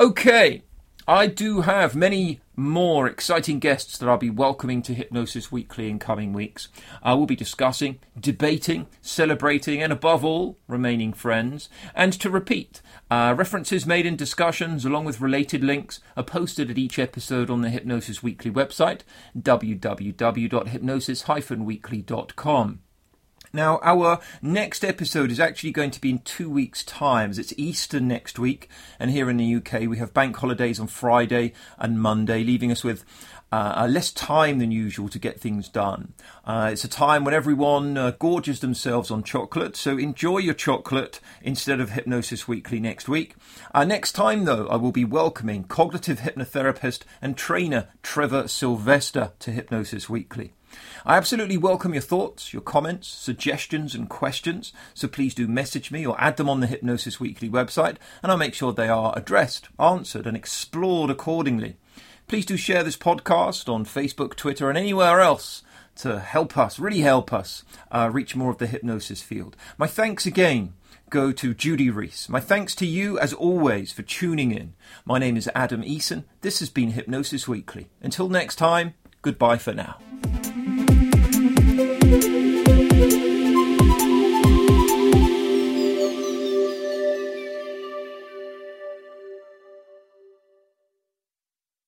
Okay, I do have many more exciting guests that I'll be welcoming to Hypnosis Weekly in coming weeks. I will be discussing, debating, celebrating, and above all, remaining friends. And to repeat, uh, references made in discussions along with related links are posted at each episode on the Hypnosis Weekly website, www.hypnosis-weekly.com. Now, our next episode is actually going to be in two weeks' time, it's Easter next week, and here in the UK we have bank holidays on Friday and Monday, leaving us with uh, less time than usual to get things done. Uh, it's a time when everyone uh, gorges themselves on chocolate, so enjoy your chocolate instead of Hypnosis Weekly next week. Uh, next time, though, I will be welcoming cognitive hypnotherapist and trainer Trevor Silvester to Hypnosis Weekly. I absolutely welcome your thoughts, your comments, suggestions, and questions, so please do message me or add them on the Hypnosis Weekly website, and I'll make sure they are addressed, answered, and explored accordingly. Please do share this podcast on Facebook, Twitter, and anywhere else to help us, really help us, uh, reach more of the hypnosis field. My thanks again go to Judy Rees. My thanks to you, as always, for tuning in. My name is Adam Eason. This has been Hypnosis Weekly. Until next time, goodbye for now.